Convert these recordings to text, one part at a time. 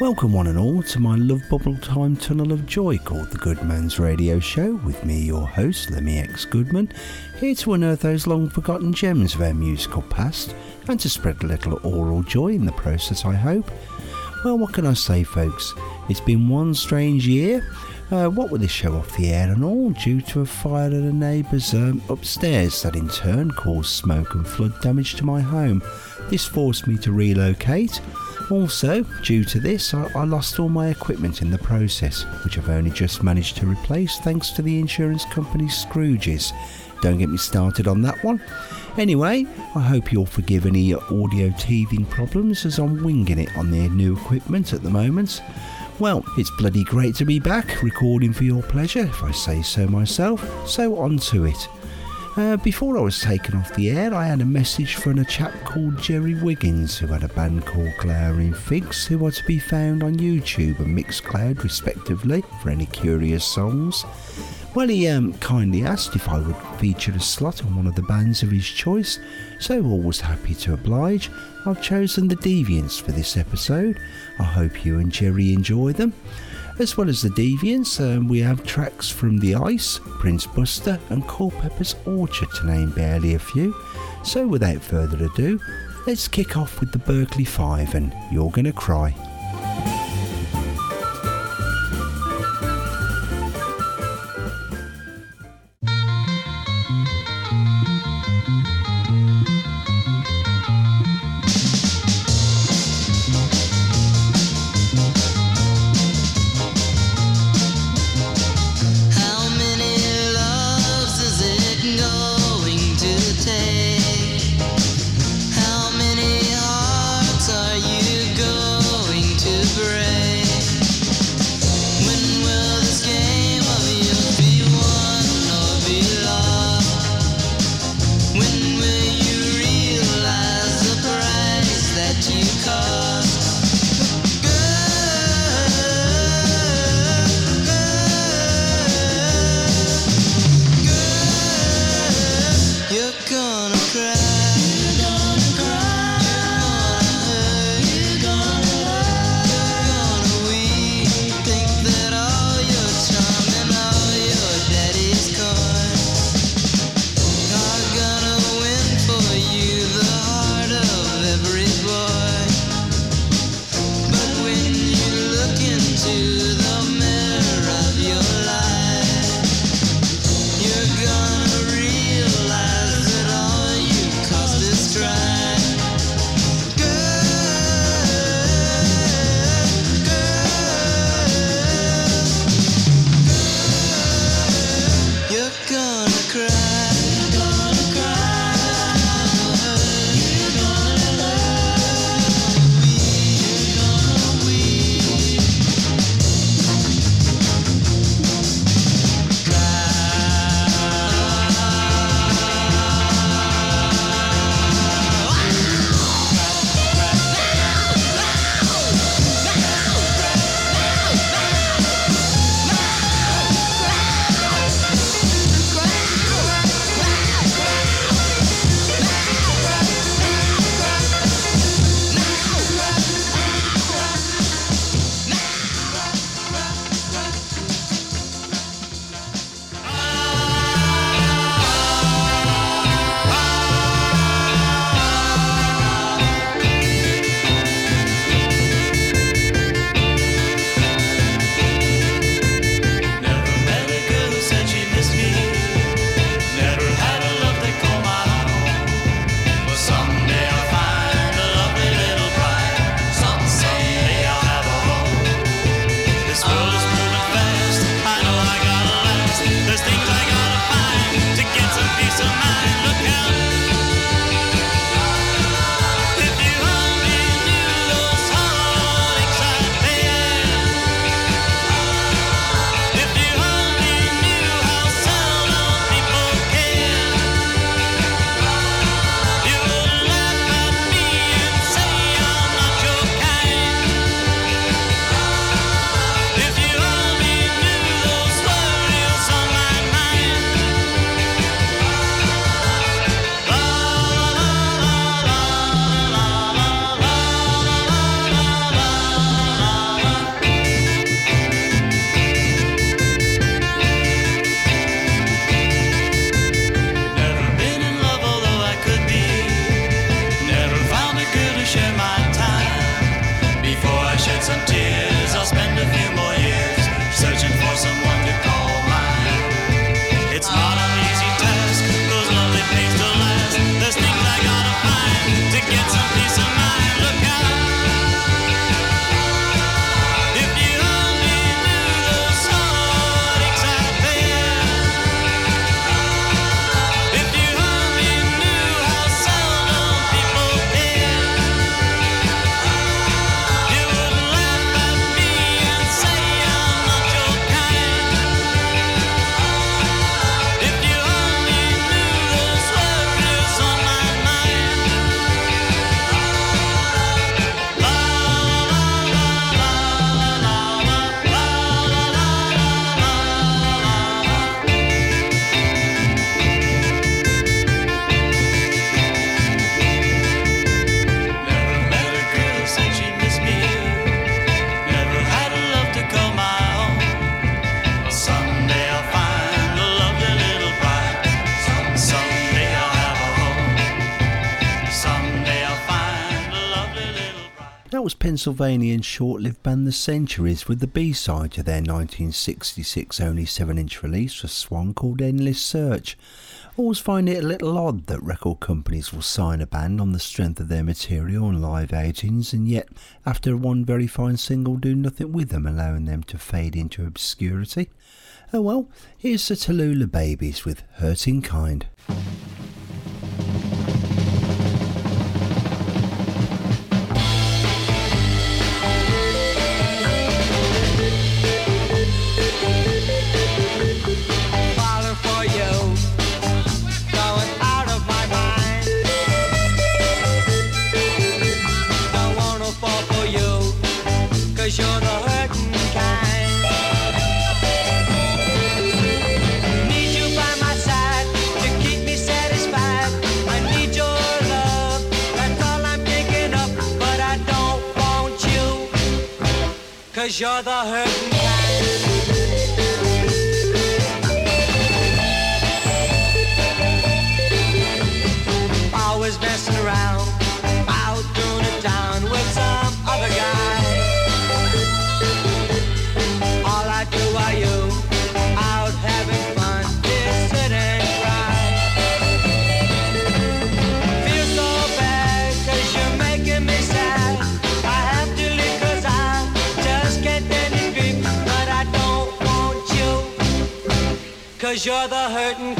Welcome, one and all, to my love bubble time tunnel of joy called the Goodman's Radio Show, with me, your host, Lemmy X Goodman, here to unearth those long forgotten gems of our musical past and to spread a little oral joy in the process, I hope. Well, what can I say, folks? It's been one strange year. Uh, what with this show off the air and all, due to a fire at a neighbour's um, upstairs that in turn caused smoke and flood damage to my home. This forced me to relocate. Also, due to this, I, I, lost all my equipment in the process, which I've only just managed to replace thanks to the insurance company's Scrooges. Don't get me started on that one. Anyway, I hope you'll forgive any audio teething problems as I'm winging it on their new equipment at the moment. Well, it's bloody great to be back recording for your pleasure, if I say so myself, so on to it. Uh, before I was taken off the air, I had a message from a chap called Jerry Wiggins, who had a band called Glowering Figs, who are to be found on YouTube and Mixcloud, respectively, for any curious songs. Well, he um, kindly asked if I would feature a slot on one of the bands of his choice, so always happy to oblige. I've chosen the Deviants for this episode. I hope you and Jerry enjoy them. As well as the Deviants, um, we have tracks from The Ice, Prince Buster, and Culpeper's Orchard, to name barely a few. So, without further ado, let's kick off with the Berkeley Five and You're Gonna Cry. Pennsylvanian short lived band The Centuries with the B side to their 1966 only 7 inch release for Swan called Endless Search. Always find it a little odd that record companies will sign a band on the strength of their material and live outings, and yet, after one very fine single, do nothing with them, allowing them to fade into obscurity. Oh well, here's the Tallulah Babies with Hurting Kind. Cause you're Cause you're the hurting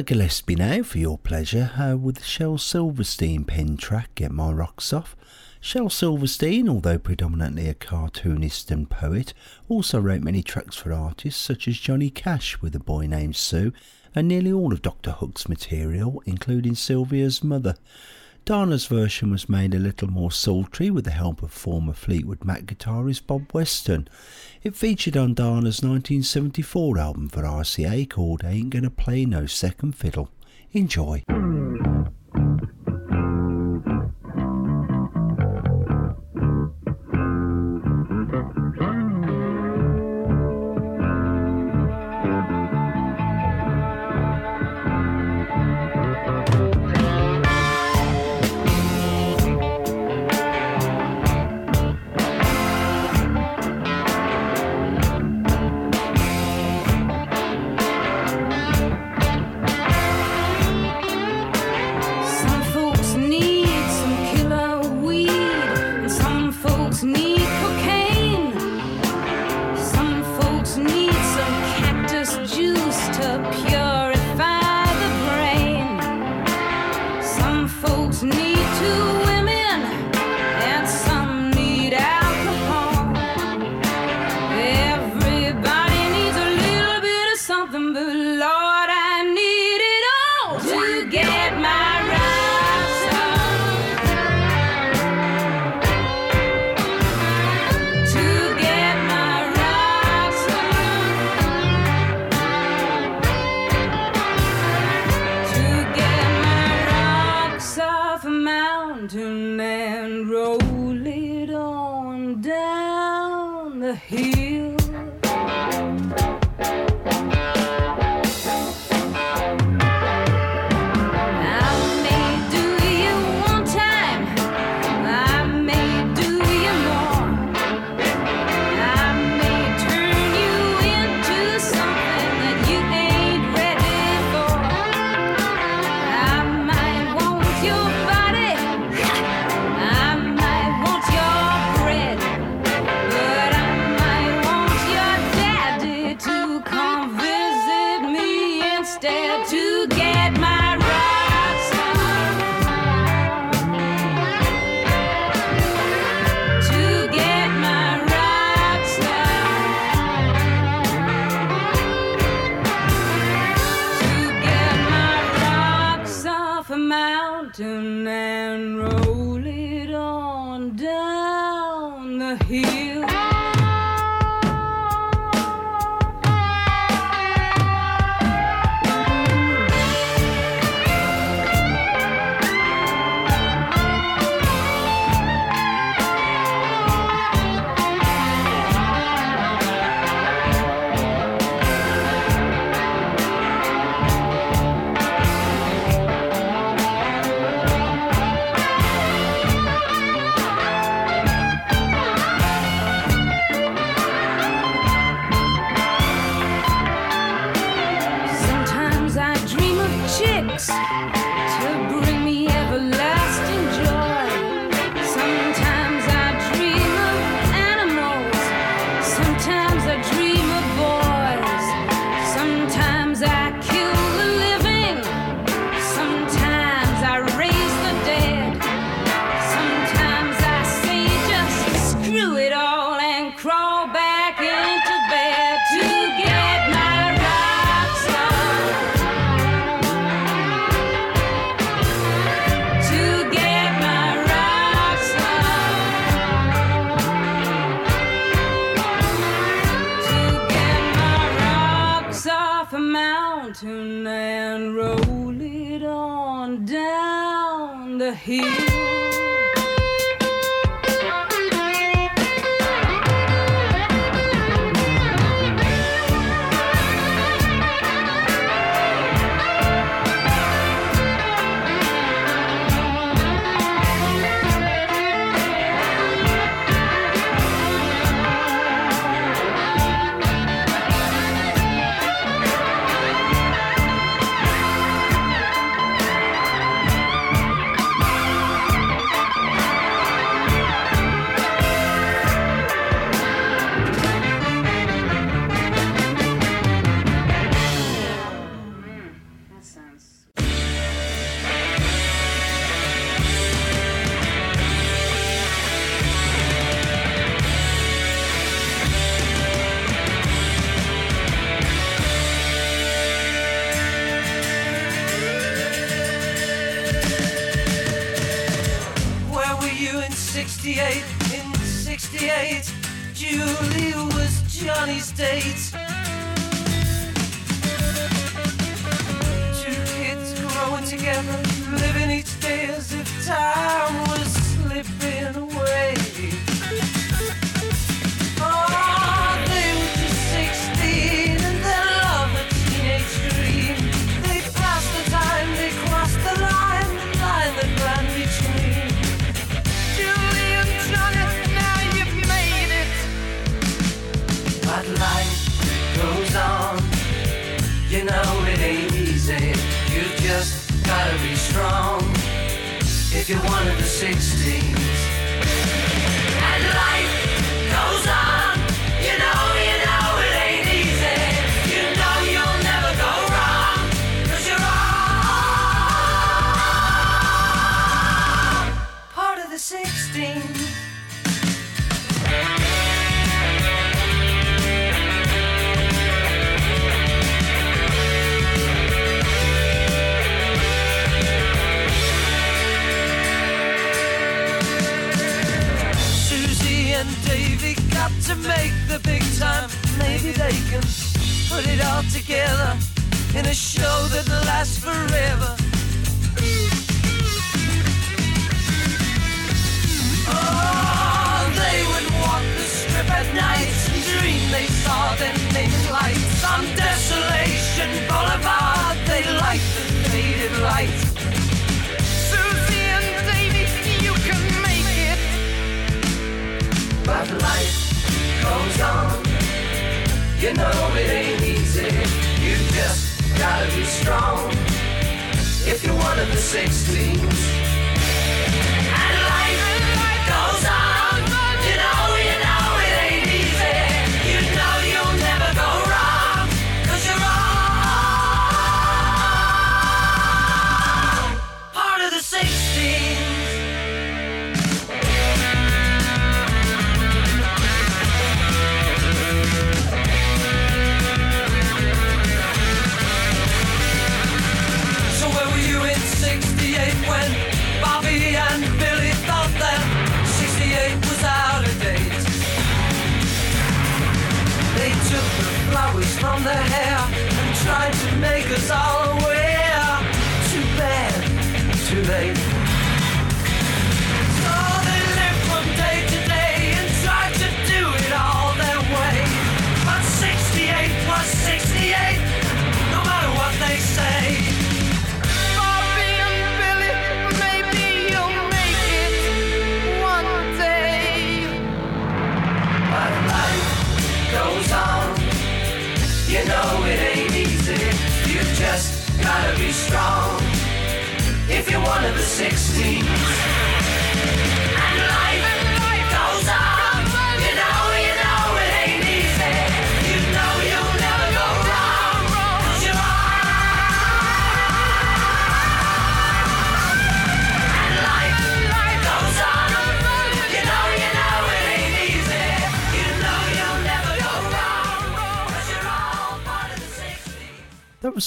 Dana Gillespie now for your pleasure uh, with the Shel Silverstein pen track Get My Rocks Off. Shel Silverstein, although predominantly a cartoonist and poet, also wrote many tracks for artists such as Johnny Cash with a boy named Sue and nearly all of Dr. Hook's material, including Sylvia's mother. Dana's version was made a little more sultry with the help of former Fleetwood Mac guitarist Bob Weston. It featured on Dana's 1974 album for RCA called Ain't Gonna Play No Second Fiddle. Enjoy.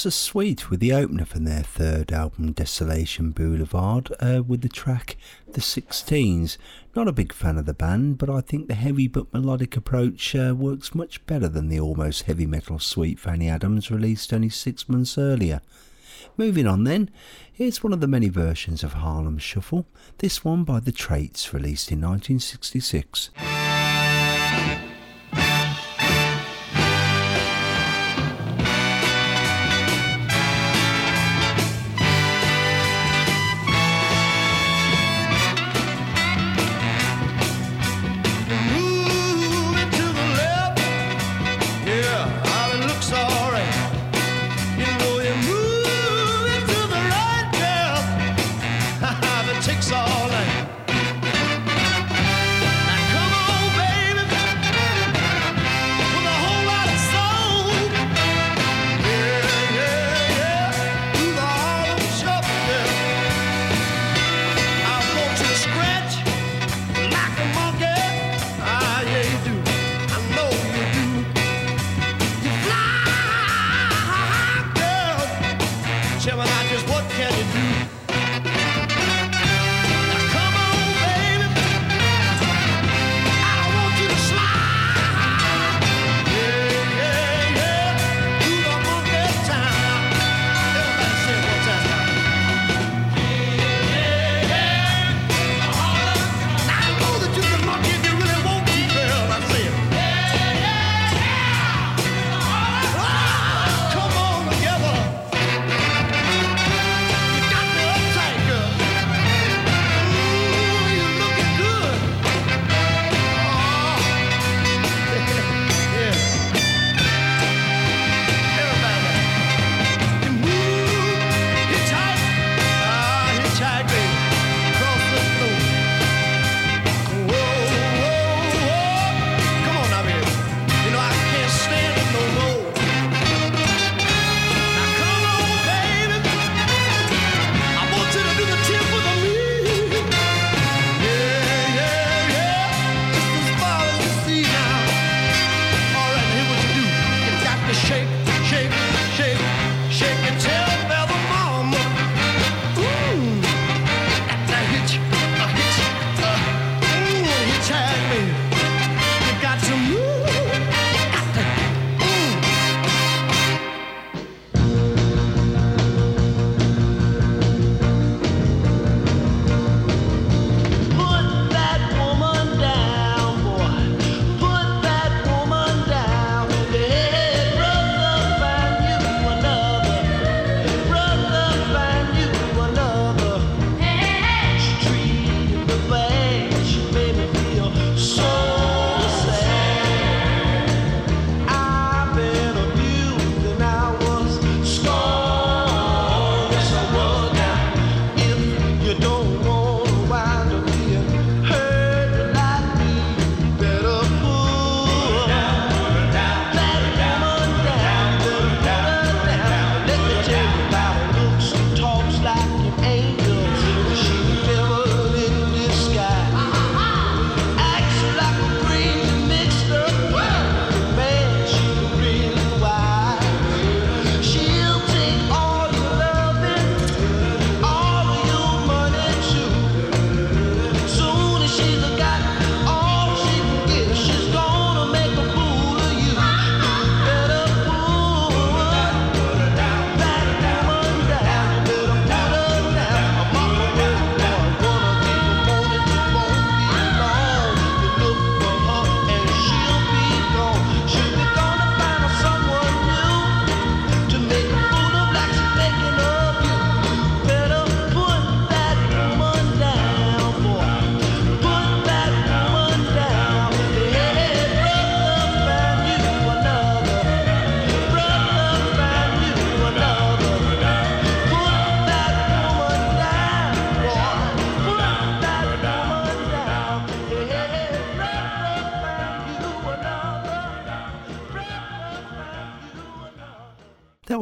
A sweet with the opener from their third album, Desolation Boulevard, uh, with the track The Sixteens. Not a big fan of the band, but I think the heavy but melodic approach uh, works much better than the almost heavy metal sweet Fanny Adams released only six months earlier. Moving on then, here's one of the many versions of Harlem Shuffle, this one by The Traits, released in 1966.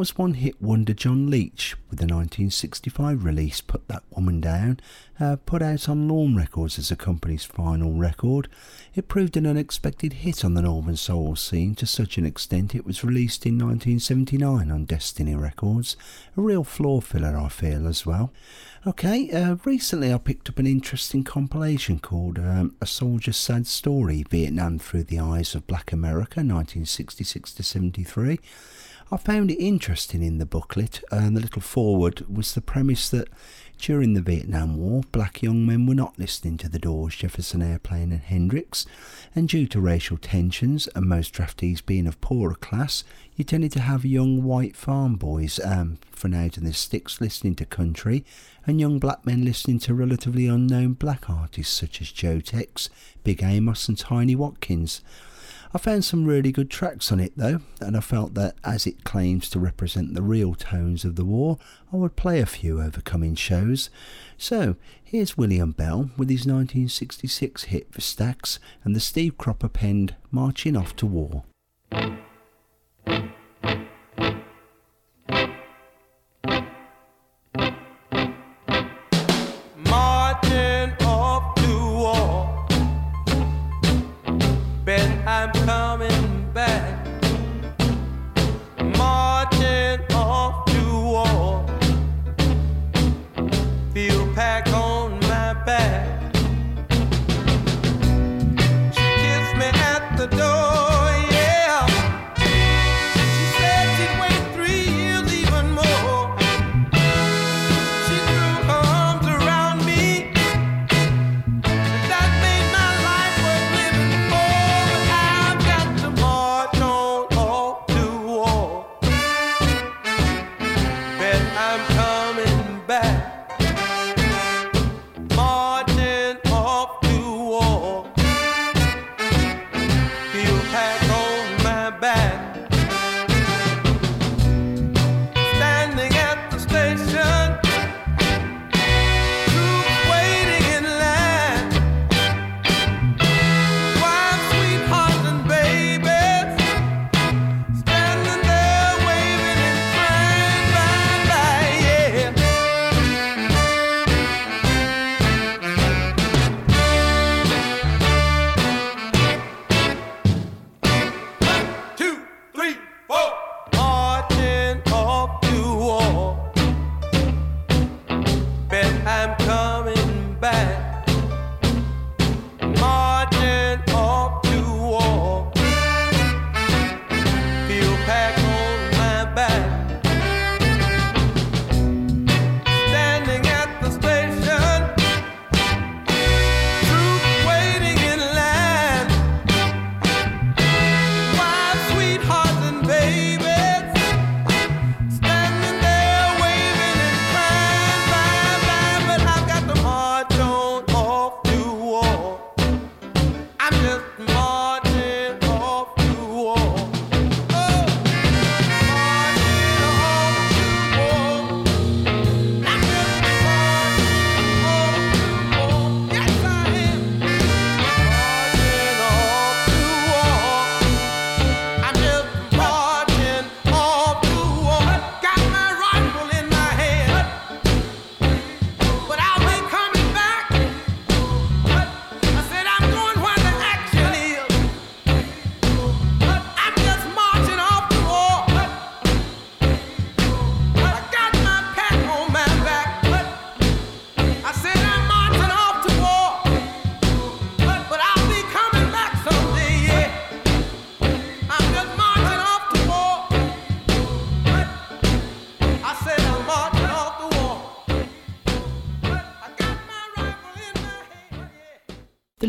Was one hit wonder John Leach with the 1965 release Put That Woman Down, uh, put out on Lawn Records as the company's final record. It proved an unexpected hit on the Northern Soul scene to such an extent it was released in 1979 on Destiny Records. A real floor filler, I feel, as well. Okay, uh, recently I picked up an interesting compilation called um, A Soldier's Sad Story Vietnam Through the Eyes of Black America 1966 to 73. I found it interesting in the booklet, and the little forward was the premise that during the Vietnam War, black young men were not listening to the Doors, Jefferson Airplane, and Hendrix, and due to racial tensions and most draftees being of poorer class, you tended to have young white farm boys um, from out in the sticks listening to country, and young black men listening to relatively unknown black artists such as Joe Tex, Big Amos, and Tiny Watkins. I found some really good tracks on it though, and I felt that as it claims to represent the real tones of the war, I would play a few over coming shows. So, here's William Bell with his 1966 hit for Stax and the Steve Cropper penned Marching Off to War.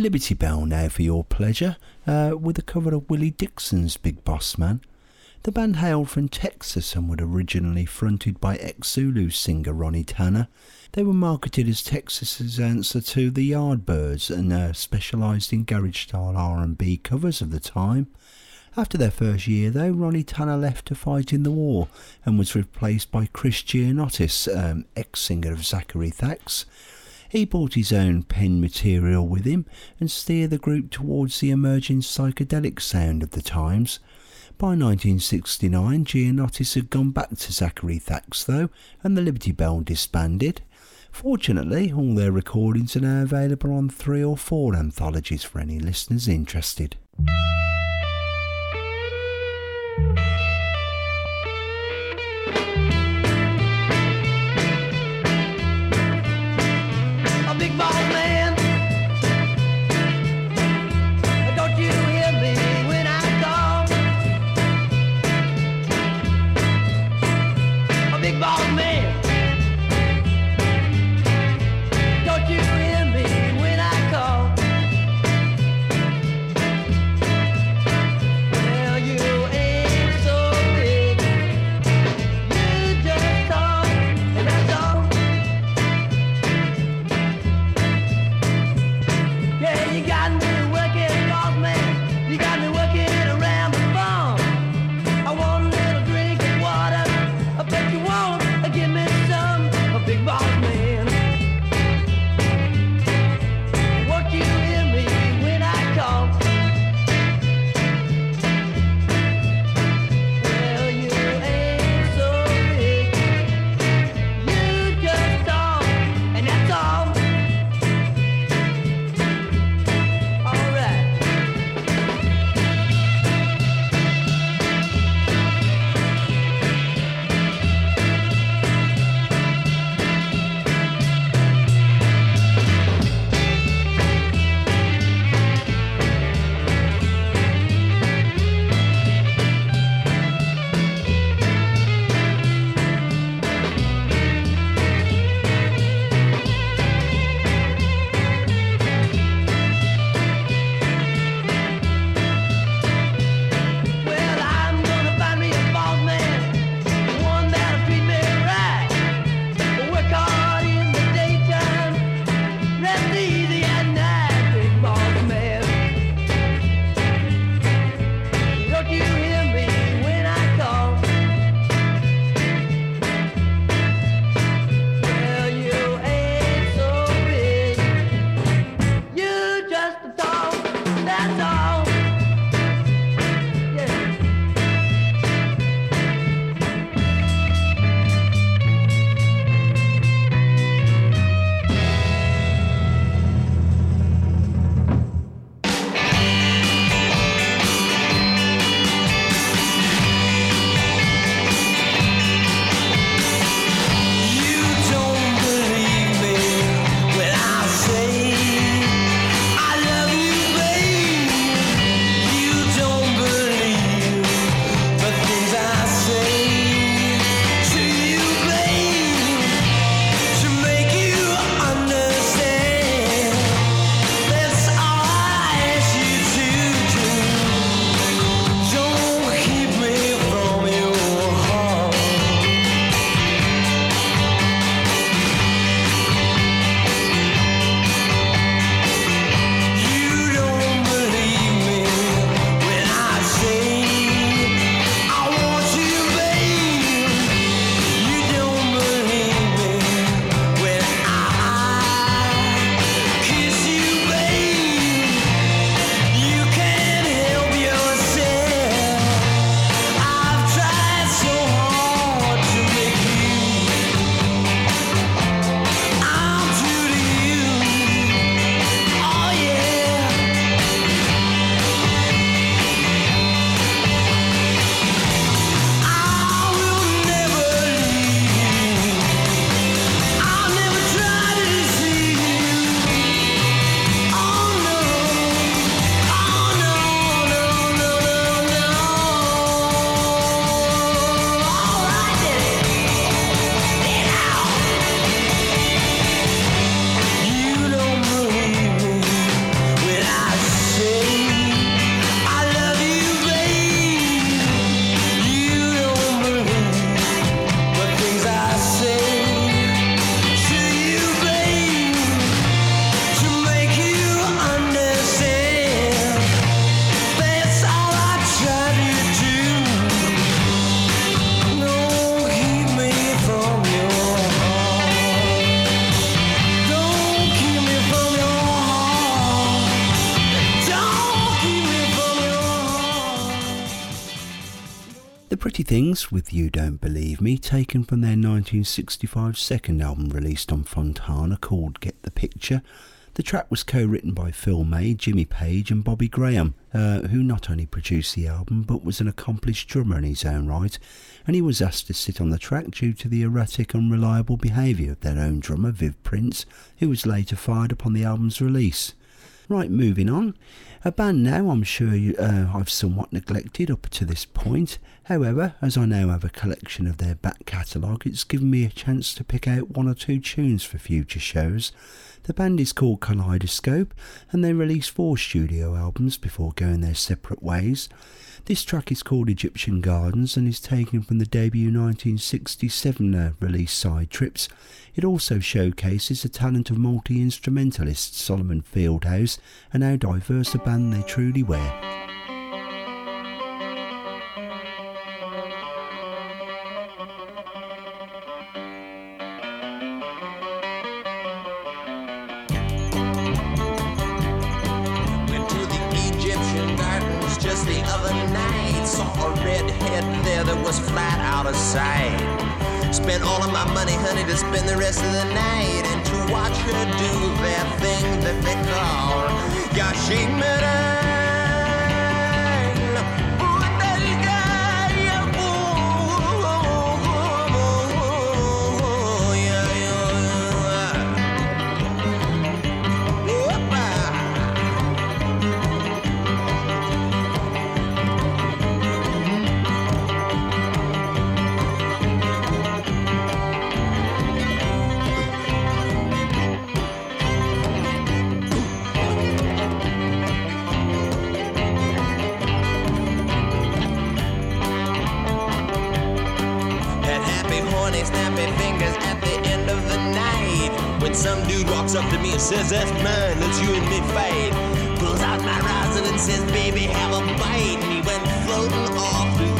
Liberty Bell now for your pleasure, uh, with a cover of Willie Dixon's Big Boss Man. The band hailed from Texas and were originally fronted by ex-Zulu singer Ronnie Tanner. They were marketed as Texas's answer to the Yardbirds and uh, specialised in garage-style R&B covers of the time. After their first year, though, Ronnie Tanner left to fight in the war and was replaced by Chris Gerniottis, um, ex-singer of Zakary Thaks. He brought his own pen material with him and steered the group towards the emerging psychedelic sound of the times. By 1969, Gerniottis had gone back to Zakary Thaks though, and the Liberty Bell disbanded. Fortunately, all their recordings are now available on three or four anthologies for any listeners interested. Things with You Don't Believe Me, taken from their 1965 second album released on Fontana called Get the Picture. The track was co written by Phil May, Jimmy Page, and Bobby Graham, uh, who not only produced the album but was an accomplished drummer in his own right. And he was asked to sit on the track due to the erratic, unreliable behaviour of their own drummer, Viv Prince, who was later fired upon the album's release. Right, moving on. A band now I'm sure you, uh, I've somewhat neglected up to this point. However, as I now have a collection of their back catalogue, it's given me a chance to pick out one or two tunes for future shows. The band is called Kaleidoscope and they released four studio albums before going their separate ways. This track is called Egyptian Gardens and is taken from the debut 1967 uh, release Side Trips. It also showcases the talent of multi instrumentalist Solomon Feldthouse and how diverse a band they truly were. A redhead there that was flat out of sight. Spent all of my money, honey, to spend the rest of the night and to watch her do that thing that they call Yashimara. Had When some dude walks up to me and says, That's mine, let's you and me fight. Pulls out my rosin and says, Baby, have a bite. And he went floating off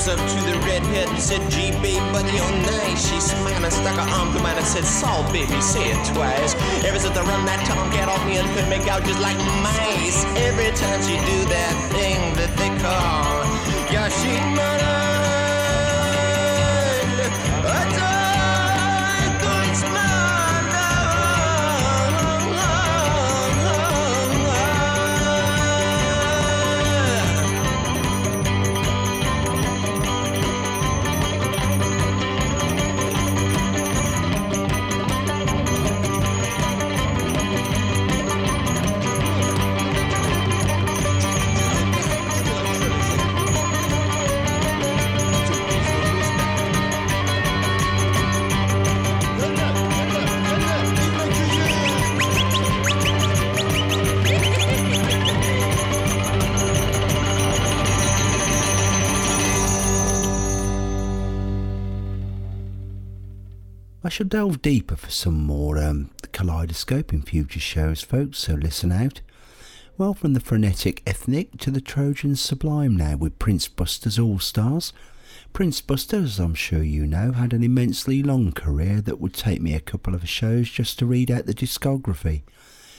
Traipsed up to the redhead and said, babe, buddy, you're nice. She smiled and stuck her arm through mine and said, Saul, baby, say it twice. Ever since I run that tongue cat off me and could make out just like mice. Every time she do that thing that they call Yashimara. I shall delve deeper for some more um, kaleidoscope in future shows, folks, so listen out. Well, from the frenetic ethnic to the Trojan sublime now with Prince Buster's All Stars. Prince Buster, as I'm sure you know, had an immensely long career that would take me a couple of shows just to read out the discography.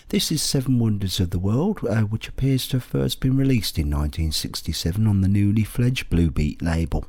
This is Seven Wonders of the World, uh, which appears to have first been released in 1967 on the newly fledged Blue Beat label.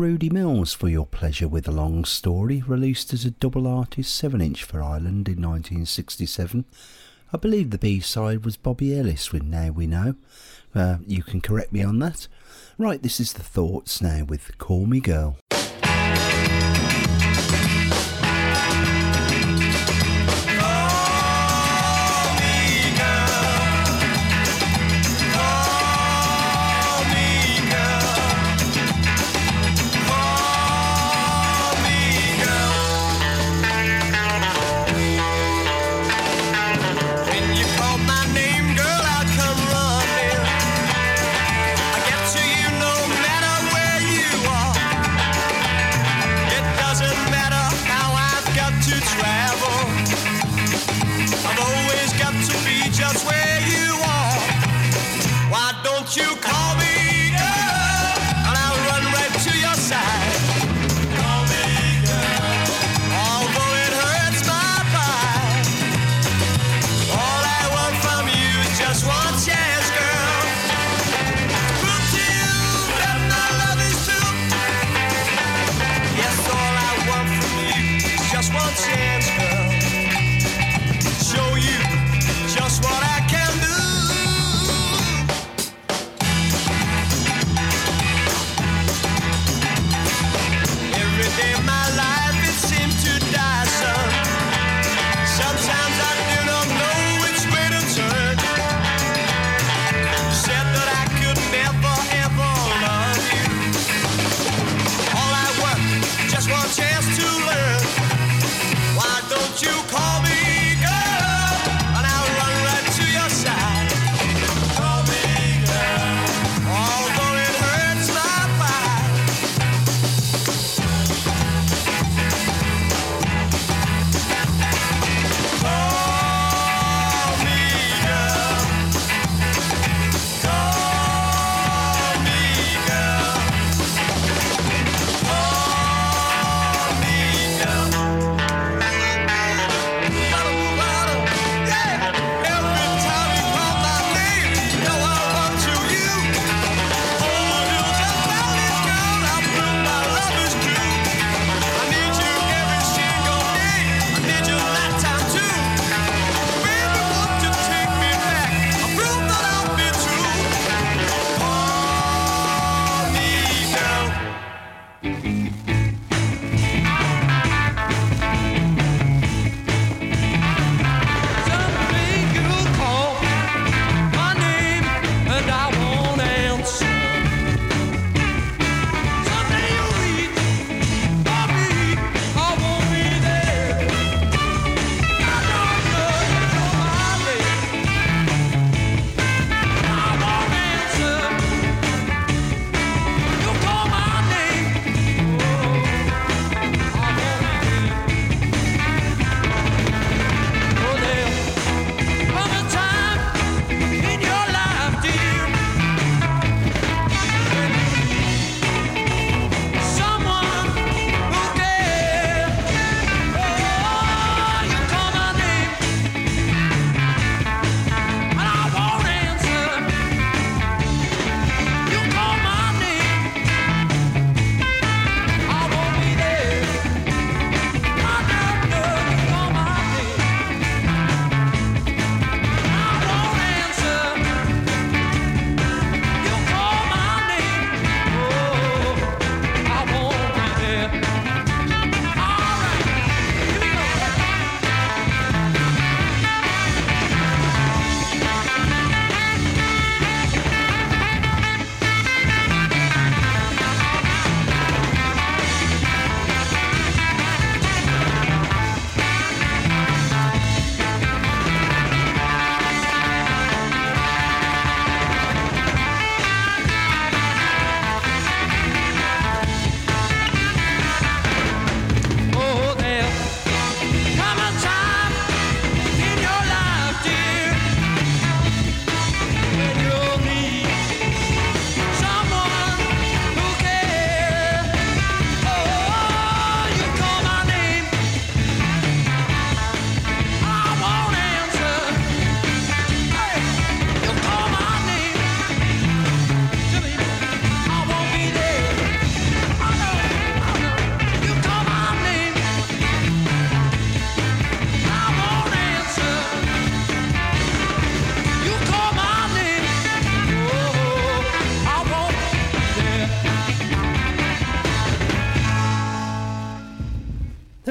Rudy Mills for your pleasure with a long story, released as a double artist 7 inch for Ireland in 1967. I believe the B side was Bobby Ellis with Now We Know. Uh, you can correct me on that. Right, this is the thoughts now with Call Me Girl.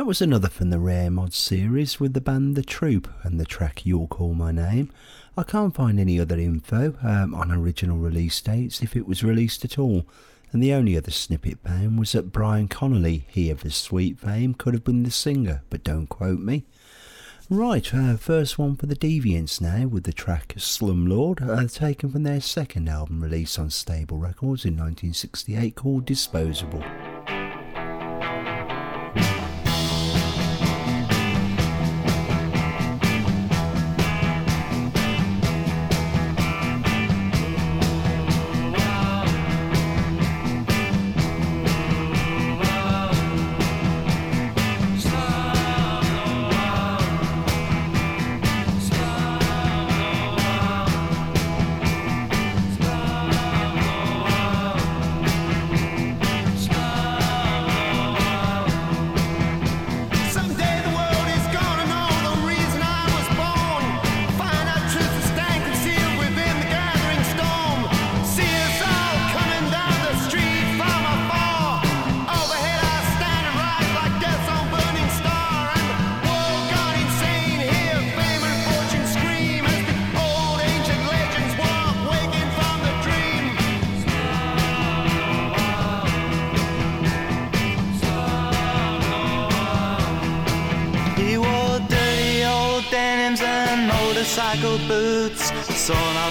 Was another from the Rare Mod series with the band The Troop and the track You'll Call My Name. I can't find any other info um, on original release dates if it was released at all, and the only other snippet found was that Brian Connolly, he of the Sweet fame, could have been the singer, but don't quote me. Right, uh, first one for the Deviants now with the track Slumlord, uh, taken from their second album released on Stable Records in 1968 called Disposable.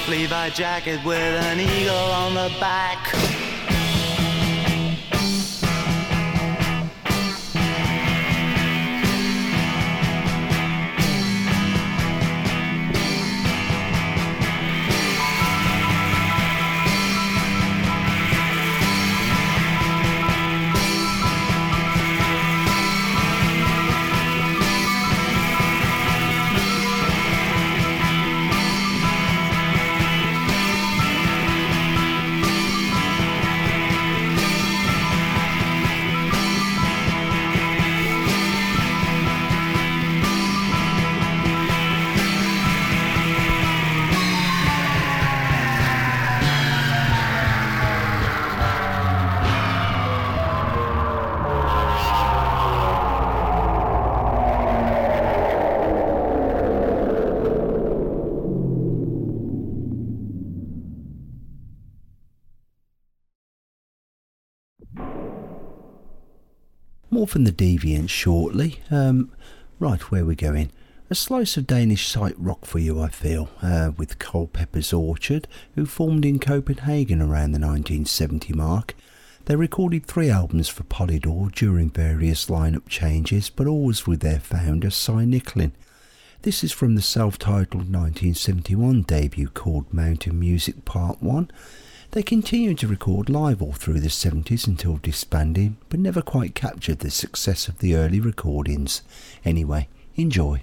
Levi jacket with an eagle on the back. More from the Deviants shortly. Um, right, where we going? A slice of Danish psych rock for you, I feel, uh, with Culpeper's Orchard, who formed in Copenhagen around the 1970 mark. They recorded three albums for Polydor during various lineup changes, but always with their founder, Cy Nicklin. This is from the self-titled 1971 debut called Mountain Music Part 1. They continued to record live all through the 70s until disbanding, but never quite captured the success of the early recordings. Anyway, enjoy.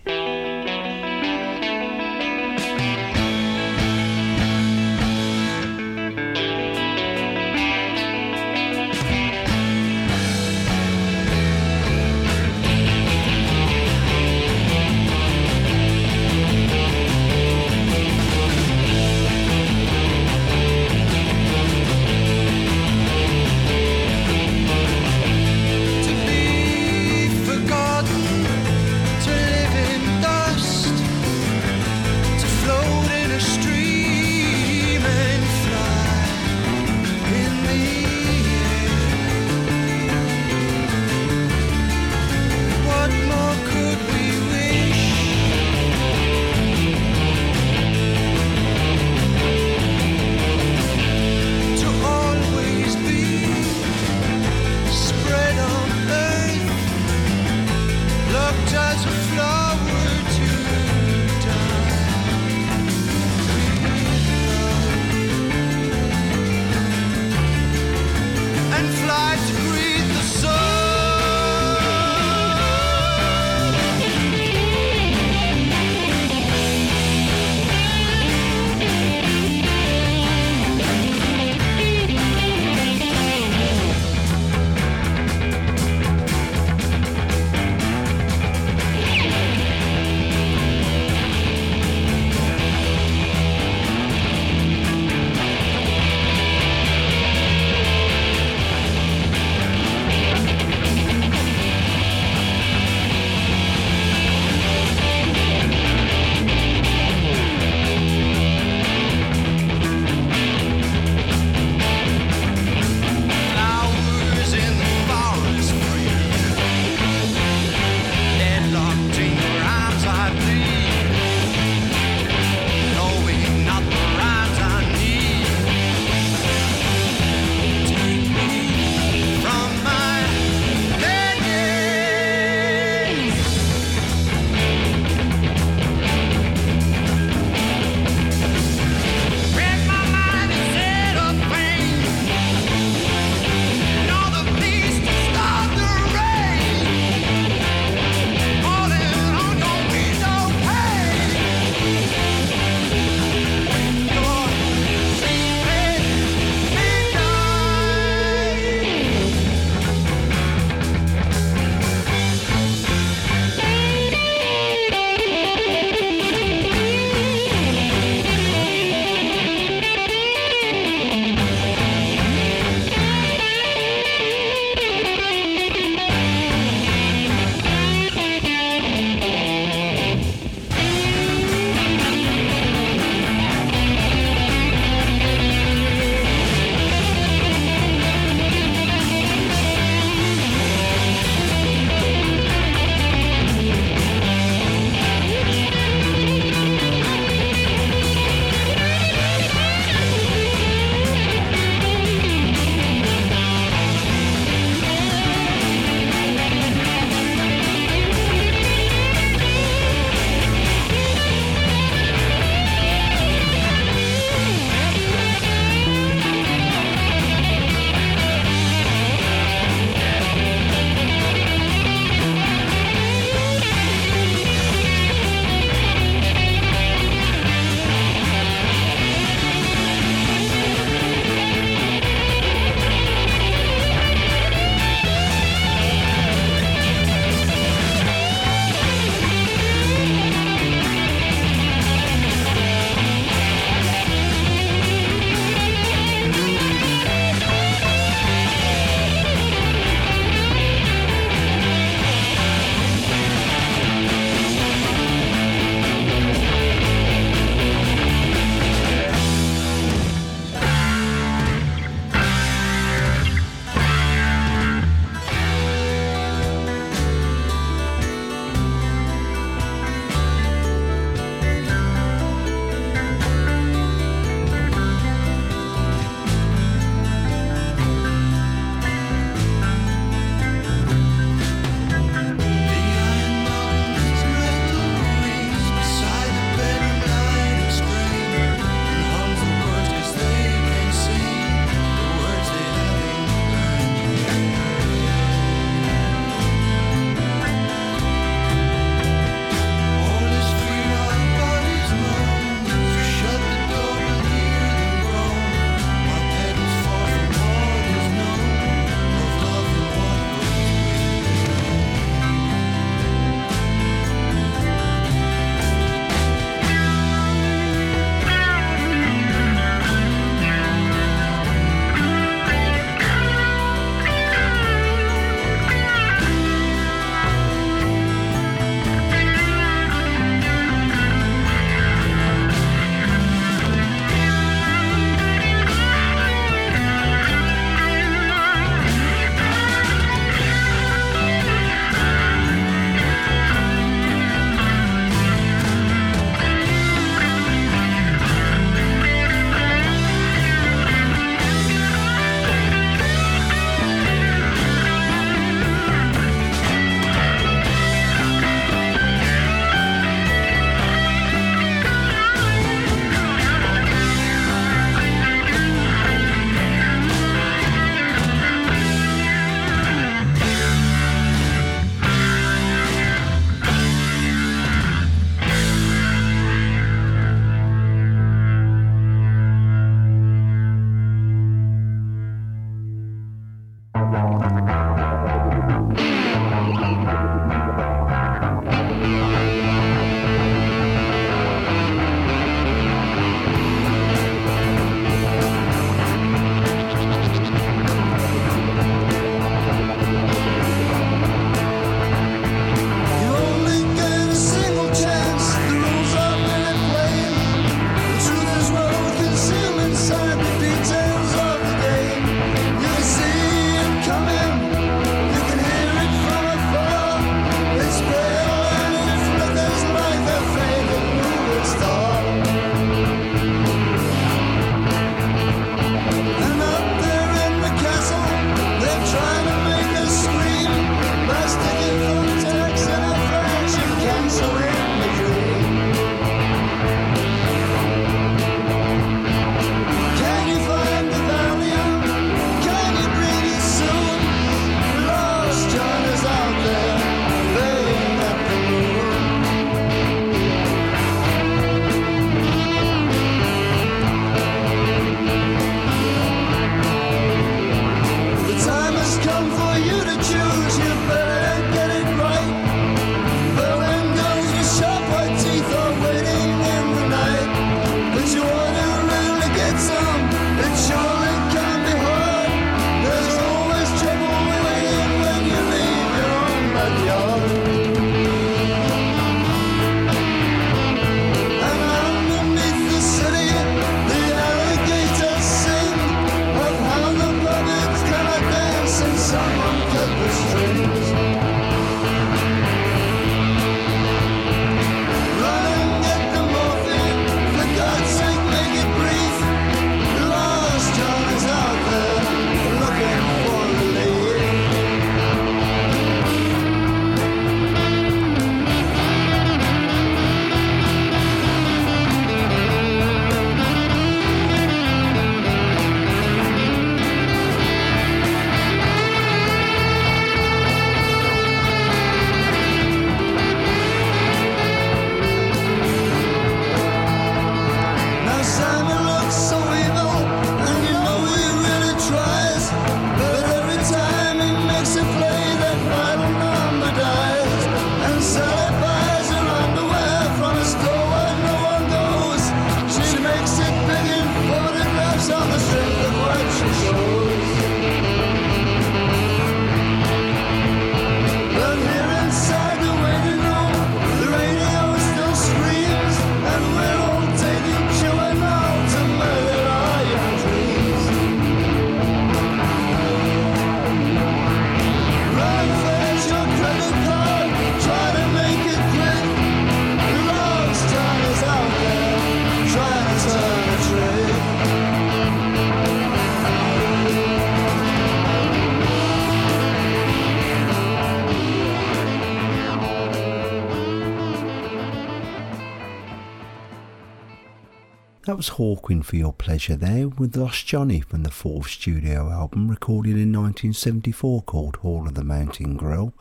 That was Hawkwind for your pleasure there with Lost Johnny from the fourth studio album recorded in 1974 called Hall of the Mountain Grill.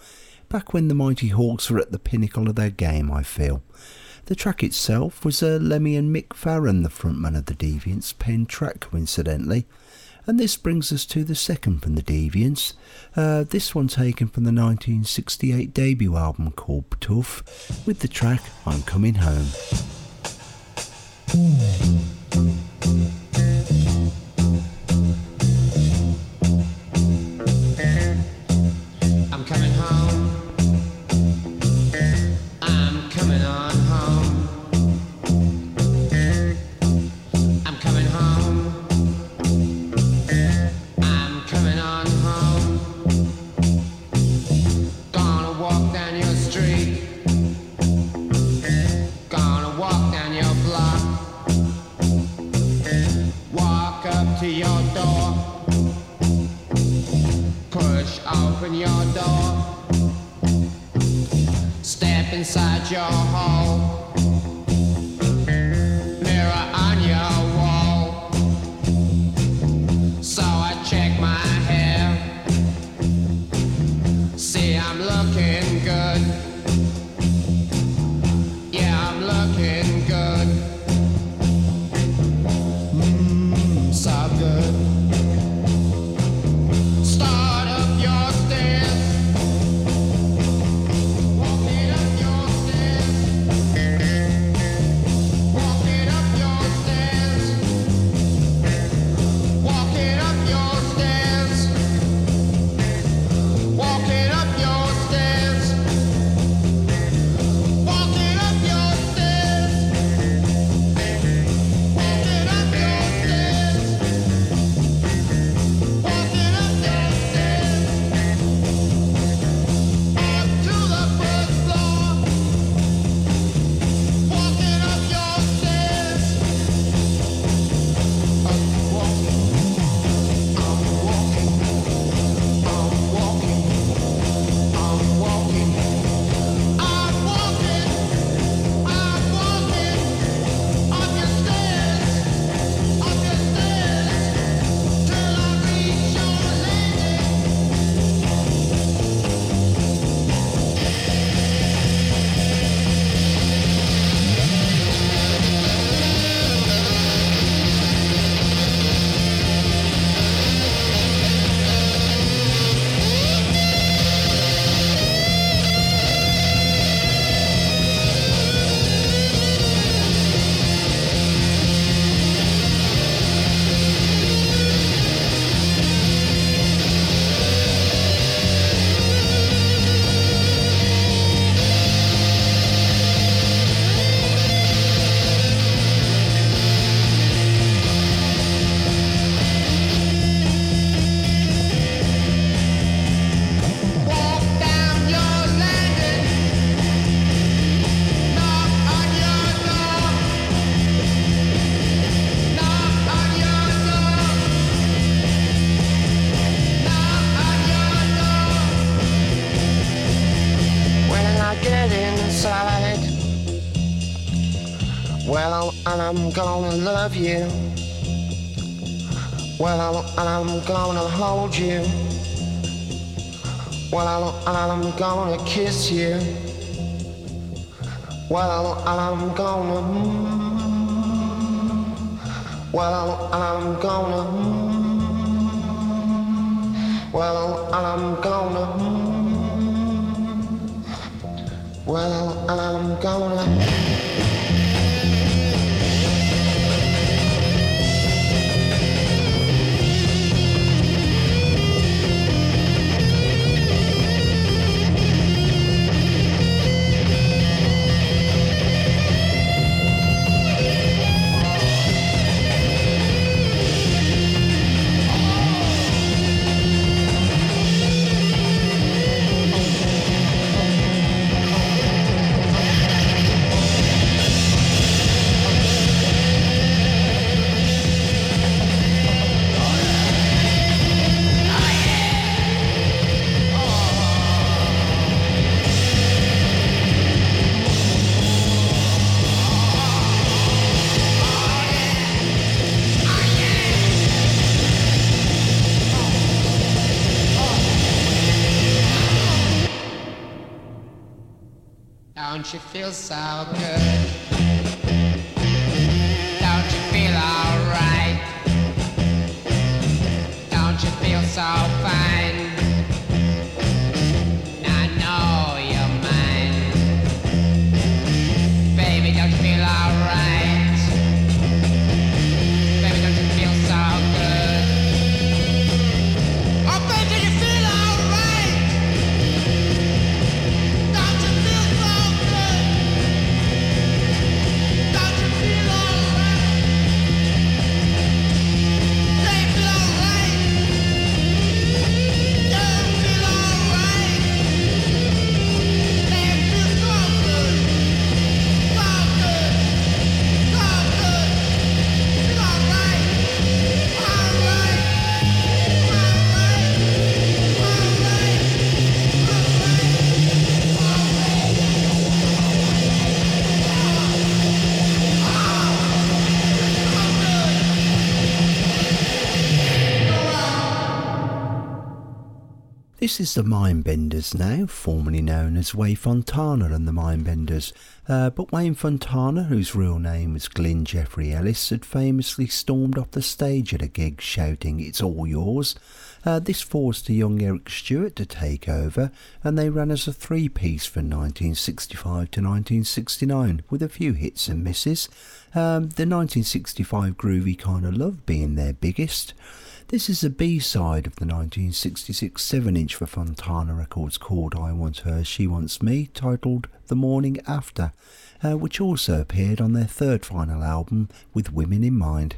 Back when the Mighty Hawks were at the pinnacle of their game, I feel. The track itself was a Lemmy and Mick Farren, the frontman of the Deviants, pen track coincidentally. And this brings us to the second from the Deviants. Uh, this one taken from the 1968 debut album called Ptooff, with the track I'm Coming Home. I'm open your door. Step inside your hole. Gonna love you. Well, I'm gonna hold you. Well, I'm gonna kiss you. Well, I'm gonna. mm, Well, I'm gonna. mm, Well, I'm gonna. mm, Well, I'm gonna. So good? This is the Mindbenders now, formerly known as Wayne Fontana and the Mindbenders. Uh, but Wayne Fontana, whose real name was Glyn Jeffrey Ellis, had famously stormed off the stage at a gig shouting, It's all yours. Uh, this forced the young Eric Stewart to take over, and they ran as a three piece from 1965 to 1969, with a few hits and misses. Um, the 1965 Groovy Kind of Love being their biggest. This is the B side of the 1966 7 inch for Fontana Records called I Want Her, She Wants Me, titled The Morning After, uh, which also appeared on their third final album with Women in Mind.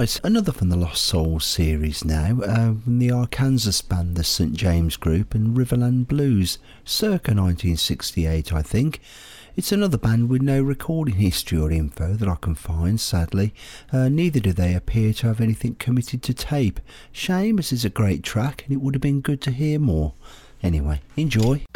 Right, another from the Lost Souls series now, uh, from the Arkansas band the St James Group and Riverland Blues, circa 1968 I think. It's another band with no recording history or info that I can find, sadly. Uh, neither do they appear to have anything committed to tape. Shame, as it's a great track and it would have been good to hear more. Anyway, enjoy.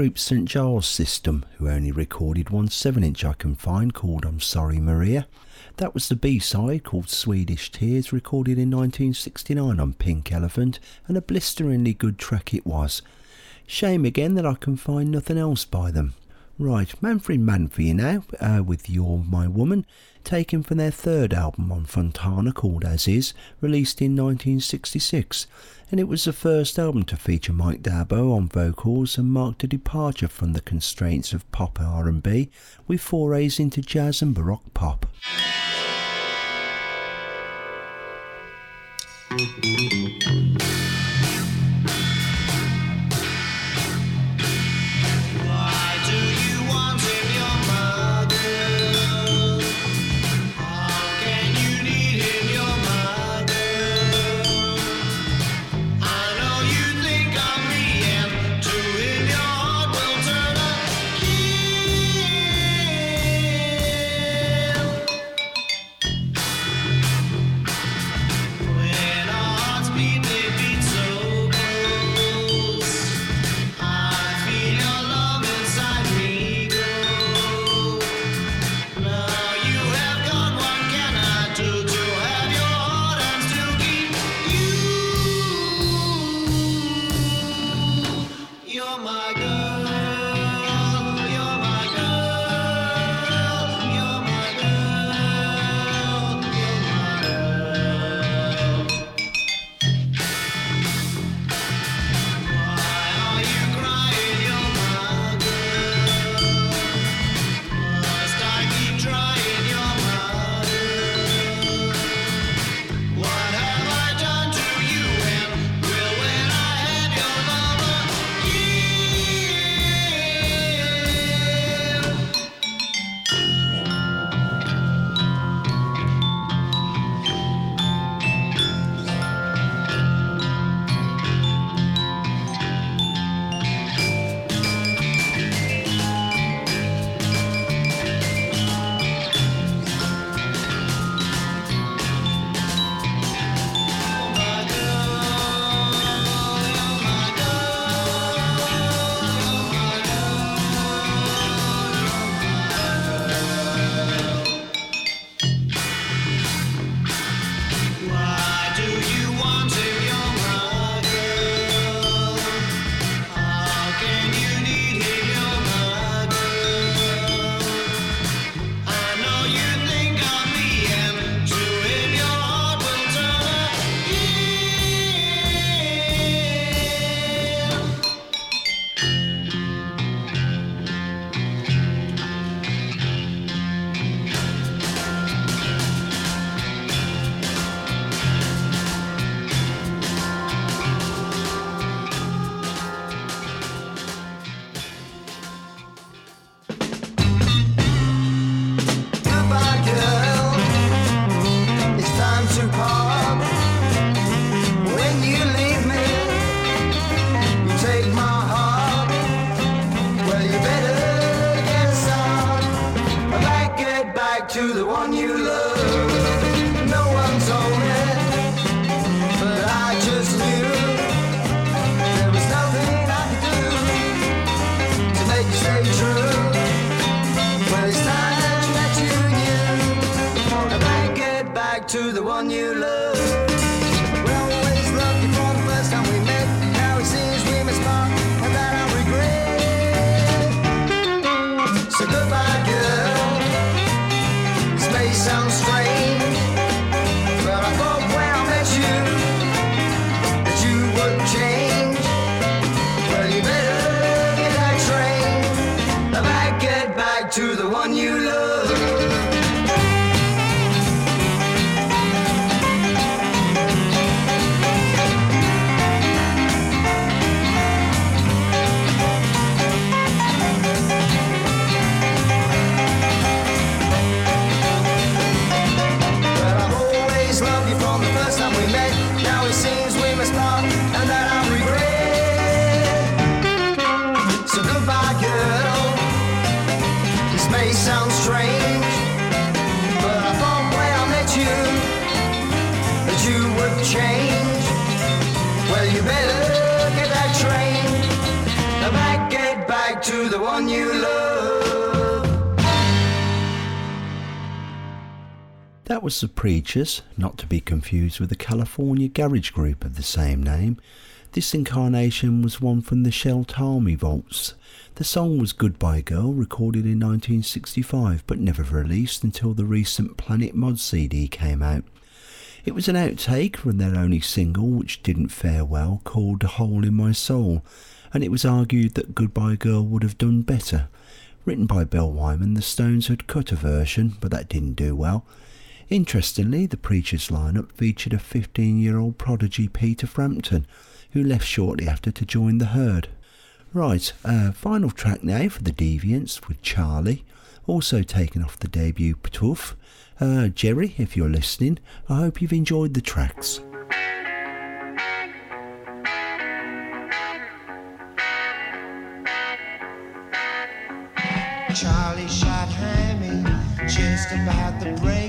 group St Giles System, who only recorded one 7 inch I can find called I'm Sorry Maria. That was the B side called Swedish Tears, recorded in 1969 on Pink Elephant, and a blisteringly good track it was. Shame again that I can find nothing else by them. Right, Manfred Mann for you now, uh, with You're My Woman, taken from their third album on Fontana called As Is, released in 1966 and it was the first album to feature Mike d'Abo on vocals and marked a departure from the constraints of pop R&B with forays into jazz and baroque pop. Was The Preachers, not to be confused with the California garage group of the same name. This incarnation was one from the Shel Talmy Vaults. The song was Goodbye Girl, recorded in 1965, but never released until the recent Planet Mod CD came out. It was an outtake from their only single, which didn't fare well, called A Hole in My Soul, and it was argued that Goodbye Girl would have done better. Written by Bill Wyman, the Stones had cut a version, but that didn't do well. Interestingly, the Preachers lineup featured a 15 year old prodigy Peter Frampton, who left shortly after to join the herd. Right, uh, final track now for the Deviants with Charlie, also taken off the debut Ptooff. Uh, Jerry, if you're listening, I hope you've enjoyed the tracks. Charlie shot Hammy just about the break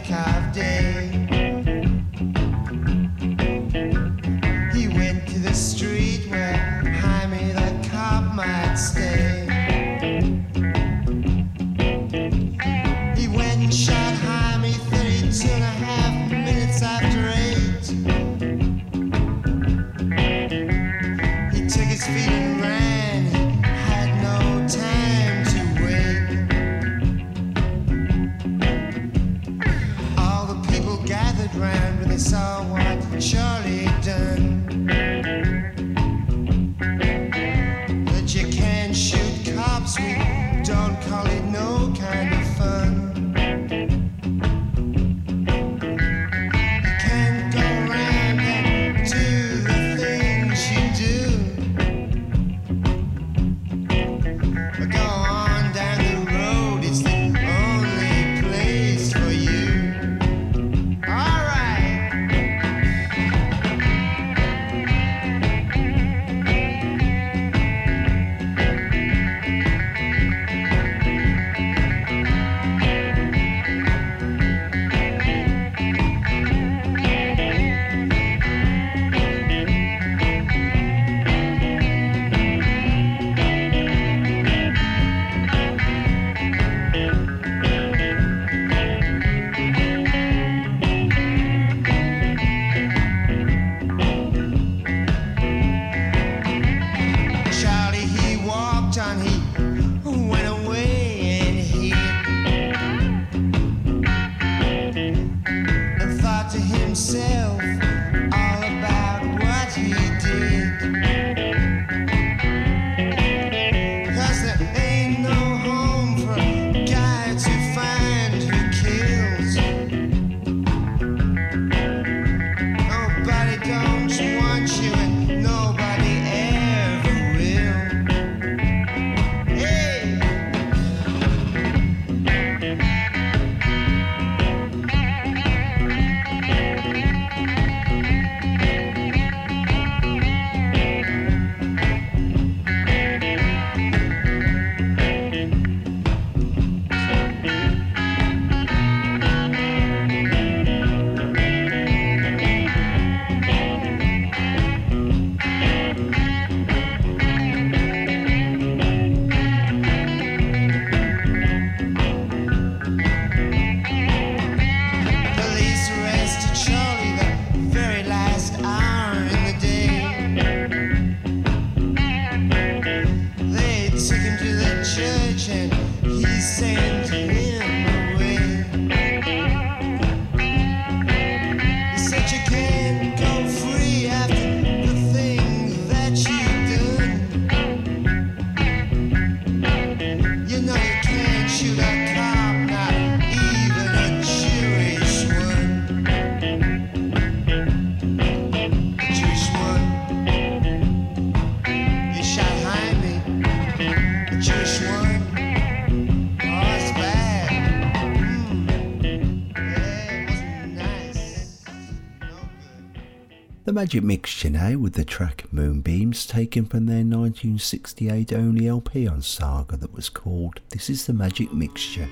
Magic Mixture now with the track Moonbeams taken from their 1968 only LP on Saga that was called This is the Magic Mixture.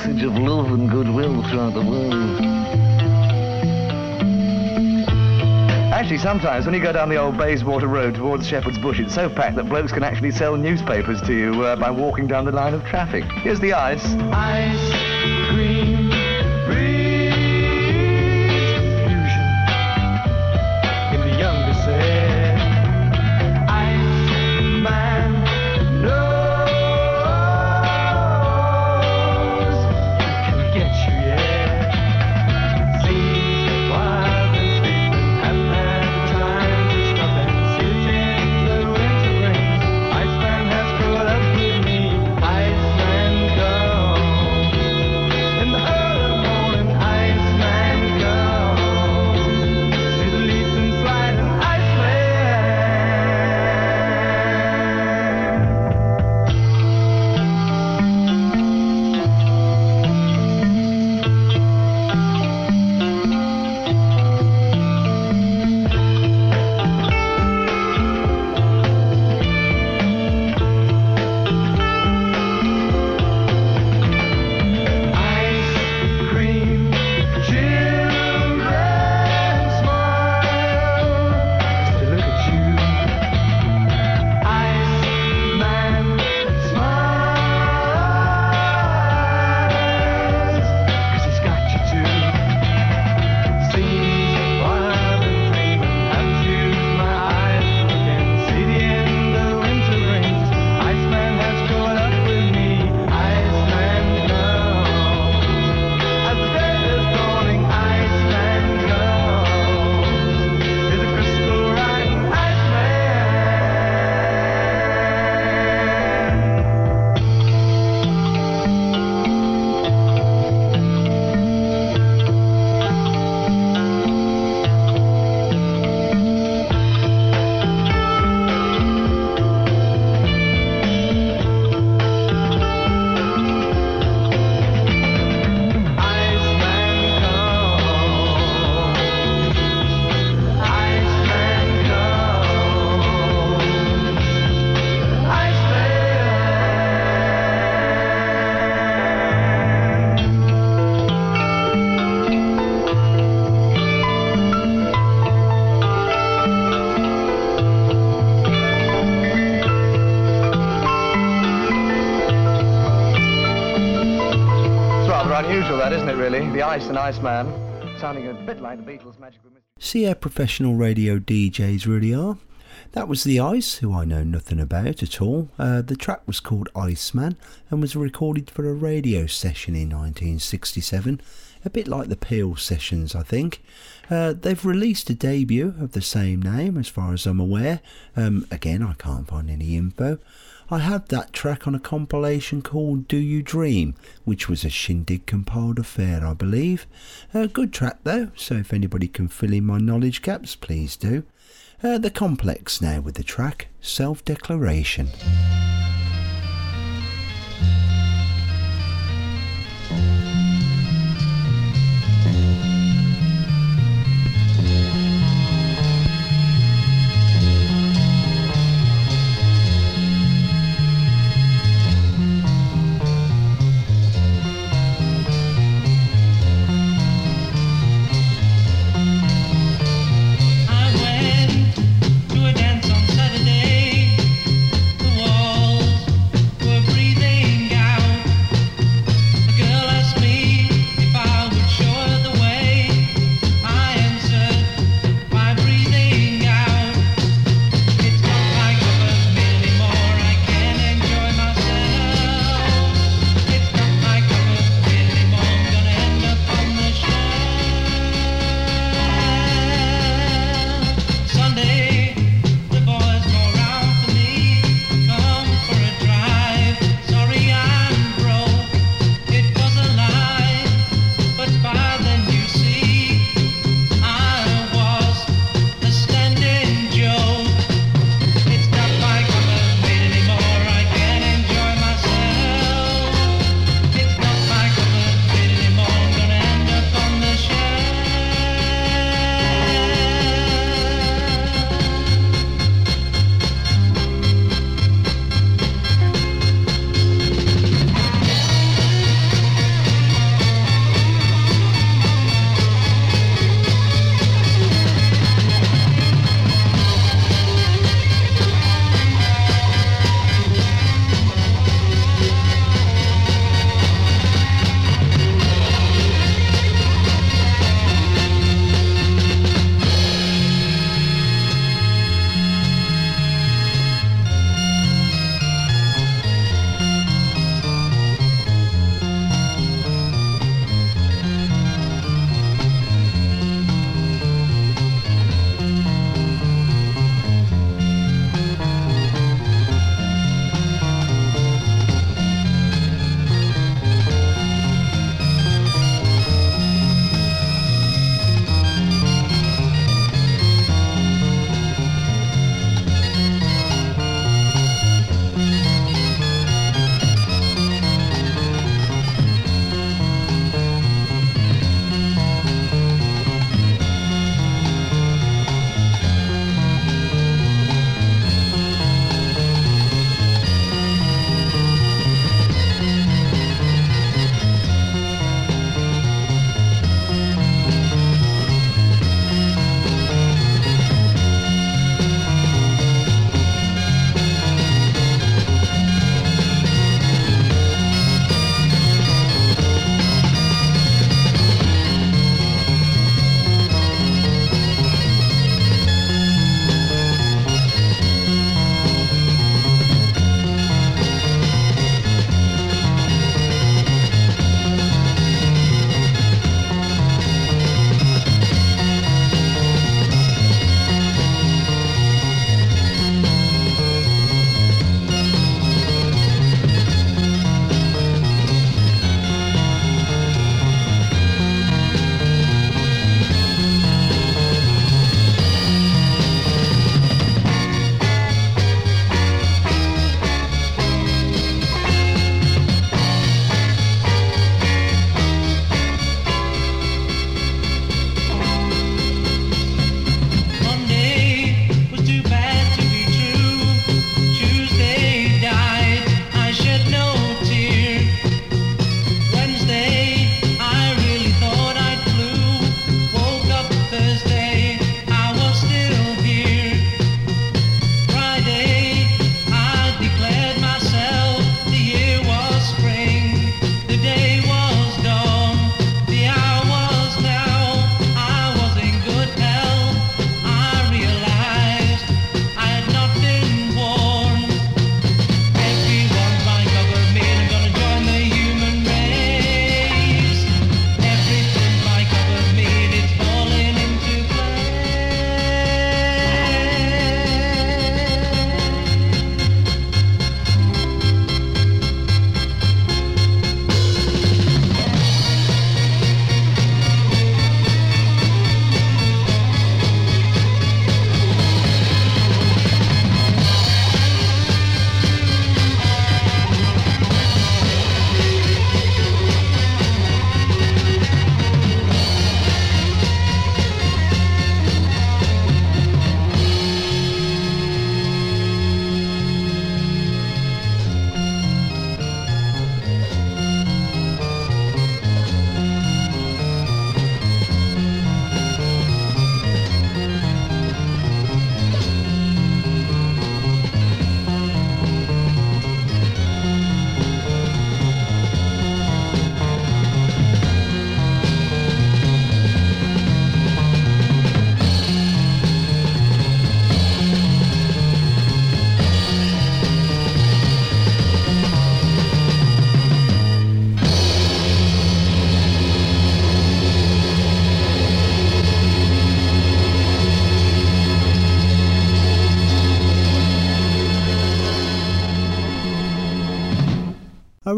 Message of love and goodwill throughout the world. Actually, sometimes when you go down the old Bayswater Road towards Shepherd's Bush, it's so packed that blokes can actually sell newspapers to you uh, by walking down the line of traffic. Here's the ice. Ice really? The Ice and Iceman sounding a bit like the Beatles' Magical Mystery. See how professional radio DJs really are. That was The Ice, who I know nothing about at all. Uh, the track was called Iceman and was recorded for a radio session in 1967, a bit like the Peel sessions, I think. Uh, they've released a debut of the same name, as far as I'm aware. Um, again, I can't find any info. I have that track on a compilation called Do You Dream, which was a Shindig compiled affair, I believe. A good track though, so if anybody can fill in my knowledge gaps, please do. Uh, the complex now with the track Self Declaration.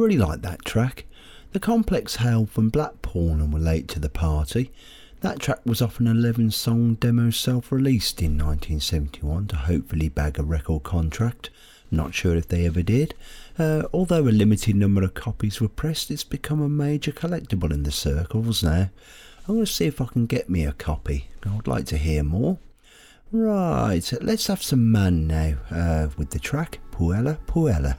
Really like that track. The Complex hailed from Blackpool and were late to the party. That track was off an 11 song demo self released in 1971 to hopefully bag a record contract. Not sure if they ever did. Uh, although a limited number of copies were pressed, it's become a major collectible in the circles now. I'm going to see if I can get me a copy. I would like to hear more. Right, let's have some man now uh, with the track Puella Puella.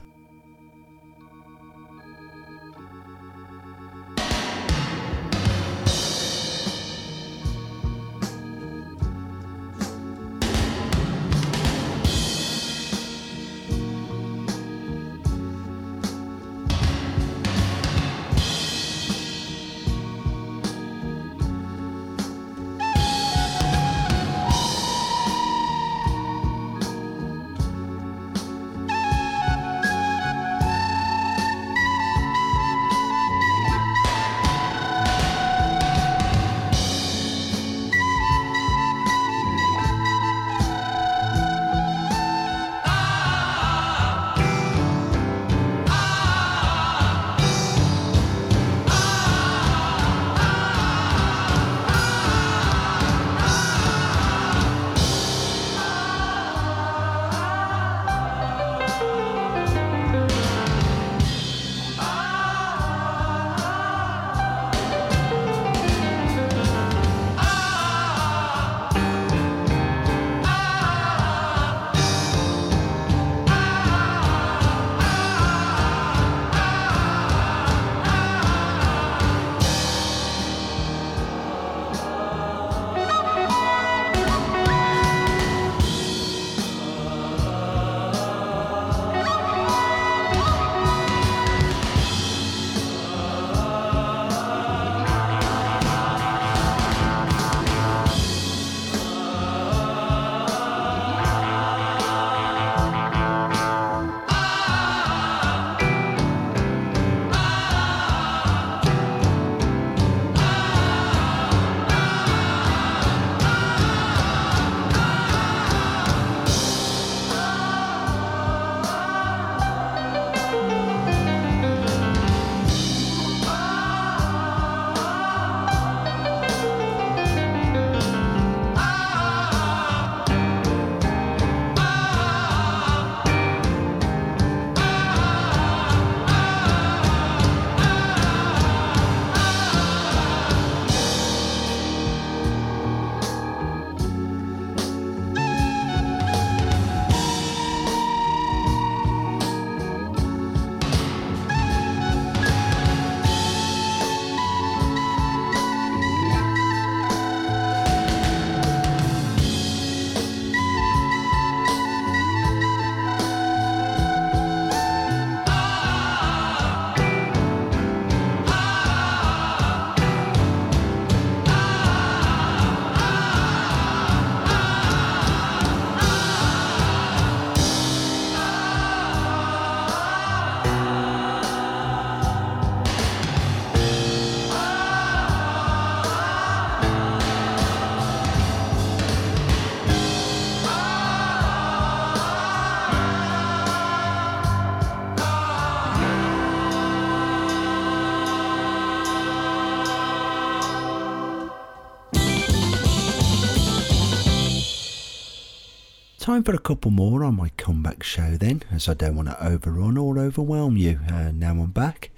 Time for a couple more on my comeback show then, as I don't want to overrun or overwhelm you. Uh, now I'm back.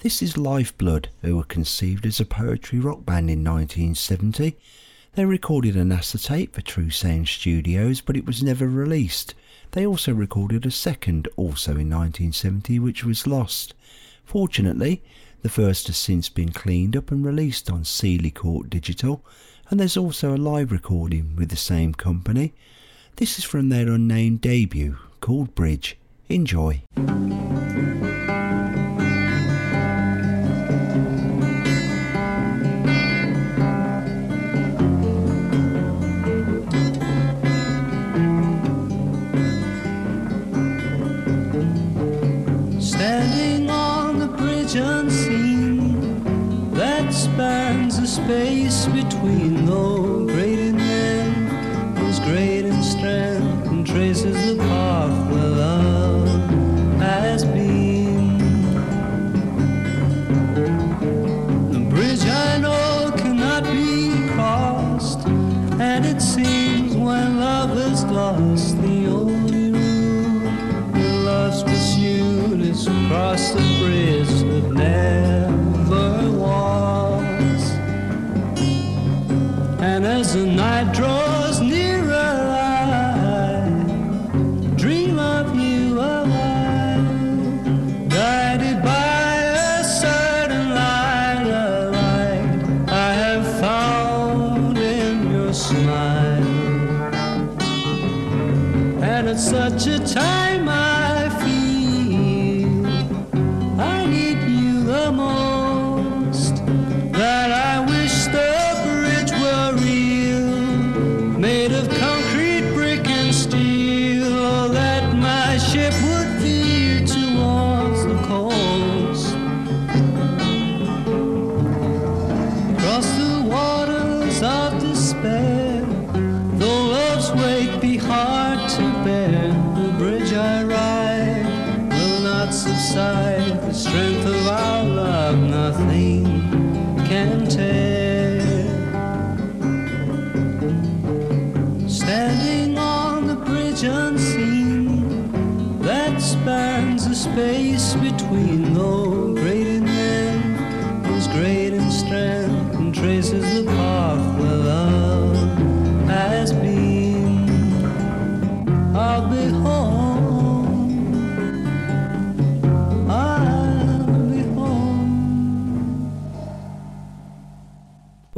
This is Lifeblood, who were conceived as a poetry rock band in 1970. They recorded an acetate for True Sound Studios, but it was never released. They also recorded a second, also in 1970, which was lost. Fortunately, the first has since been cleaned up and released on Sealy Court Digital, and there's also a live recording with the same company. This is from their unnamed debut called Bridge. Enjoy. Standing on the bridge unseen that spans the space between the This is the path where love has been. The bridge I know cannot be crossed, and it seems when love is lost, the only rule that love's pursued is across the bridge that never was. And as the night draws.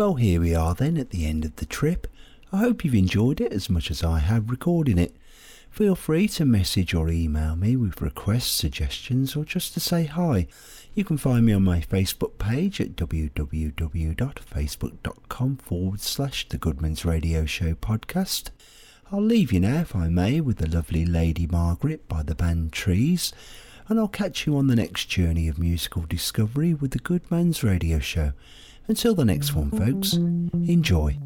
Well, here we are then at the end of the trip. I hope you've enjoyed it as much as I have recording it. Feel free to message or email me with requests, suggestions, or just to say hi. You can find me on my Facebook page at www.facebook.com forward slash The Goodman's Radio Show Podcast. I'll leave you now, if I may, with the lovely Lady Margaret by the band Trees, and I'll catch you on the next journey of musical discovery with The Goodman's Radio Show. Until the next one, folks, enjoy.